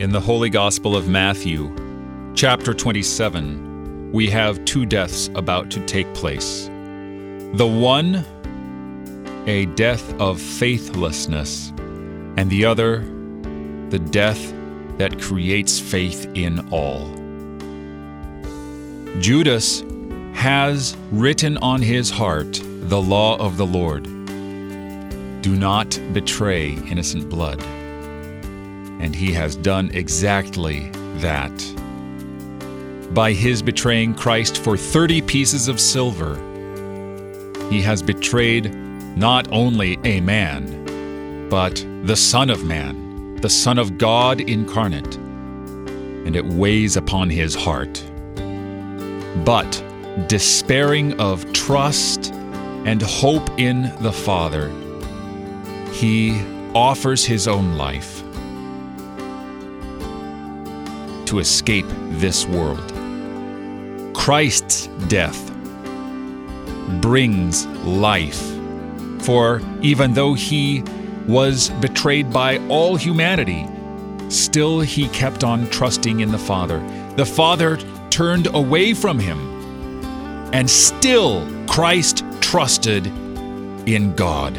In the Holy Gospel of Matthew, chapter 27, we have two deaths about to take place. The one, a death of faithlessness, and the other, the death that creates faith in all. Judas has written on his heart the law of the Lord do not betray innocent blood. And he has done exactly that. By his betraying Christ for 30 pieces of silver, he has betrayed not only a man, but the Son of Man, the Son of God incarnate, and it weighs upon his heart. But despairing of trust and hope in the Father, he offers his own life to escape this world. Christ's death brings life, for even though he was betrayed by all humanity, still he kept on trusting in the Father. The Father turned away from him, and still Christ trusted in God.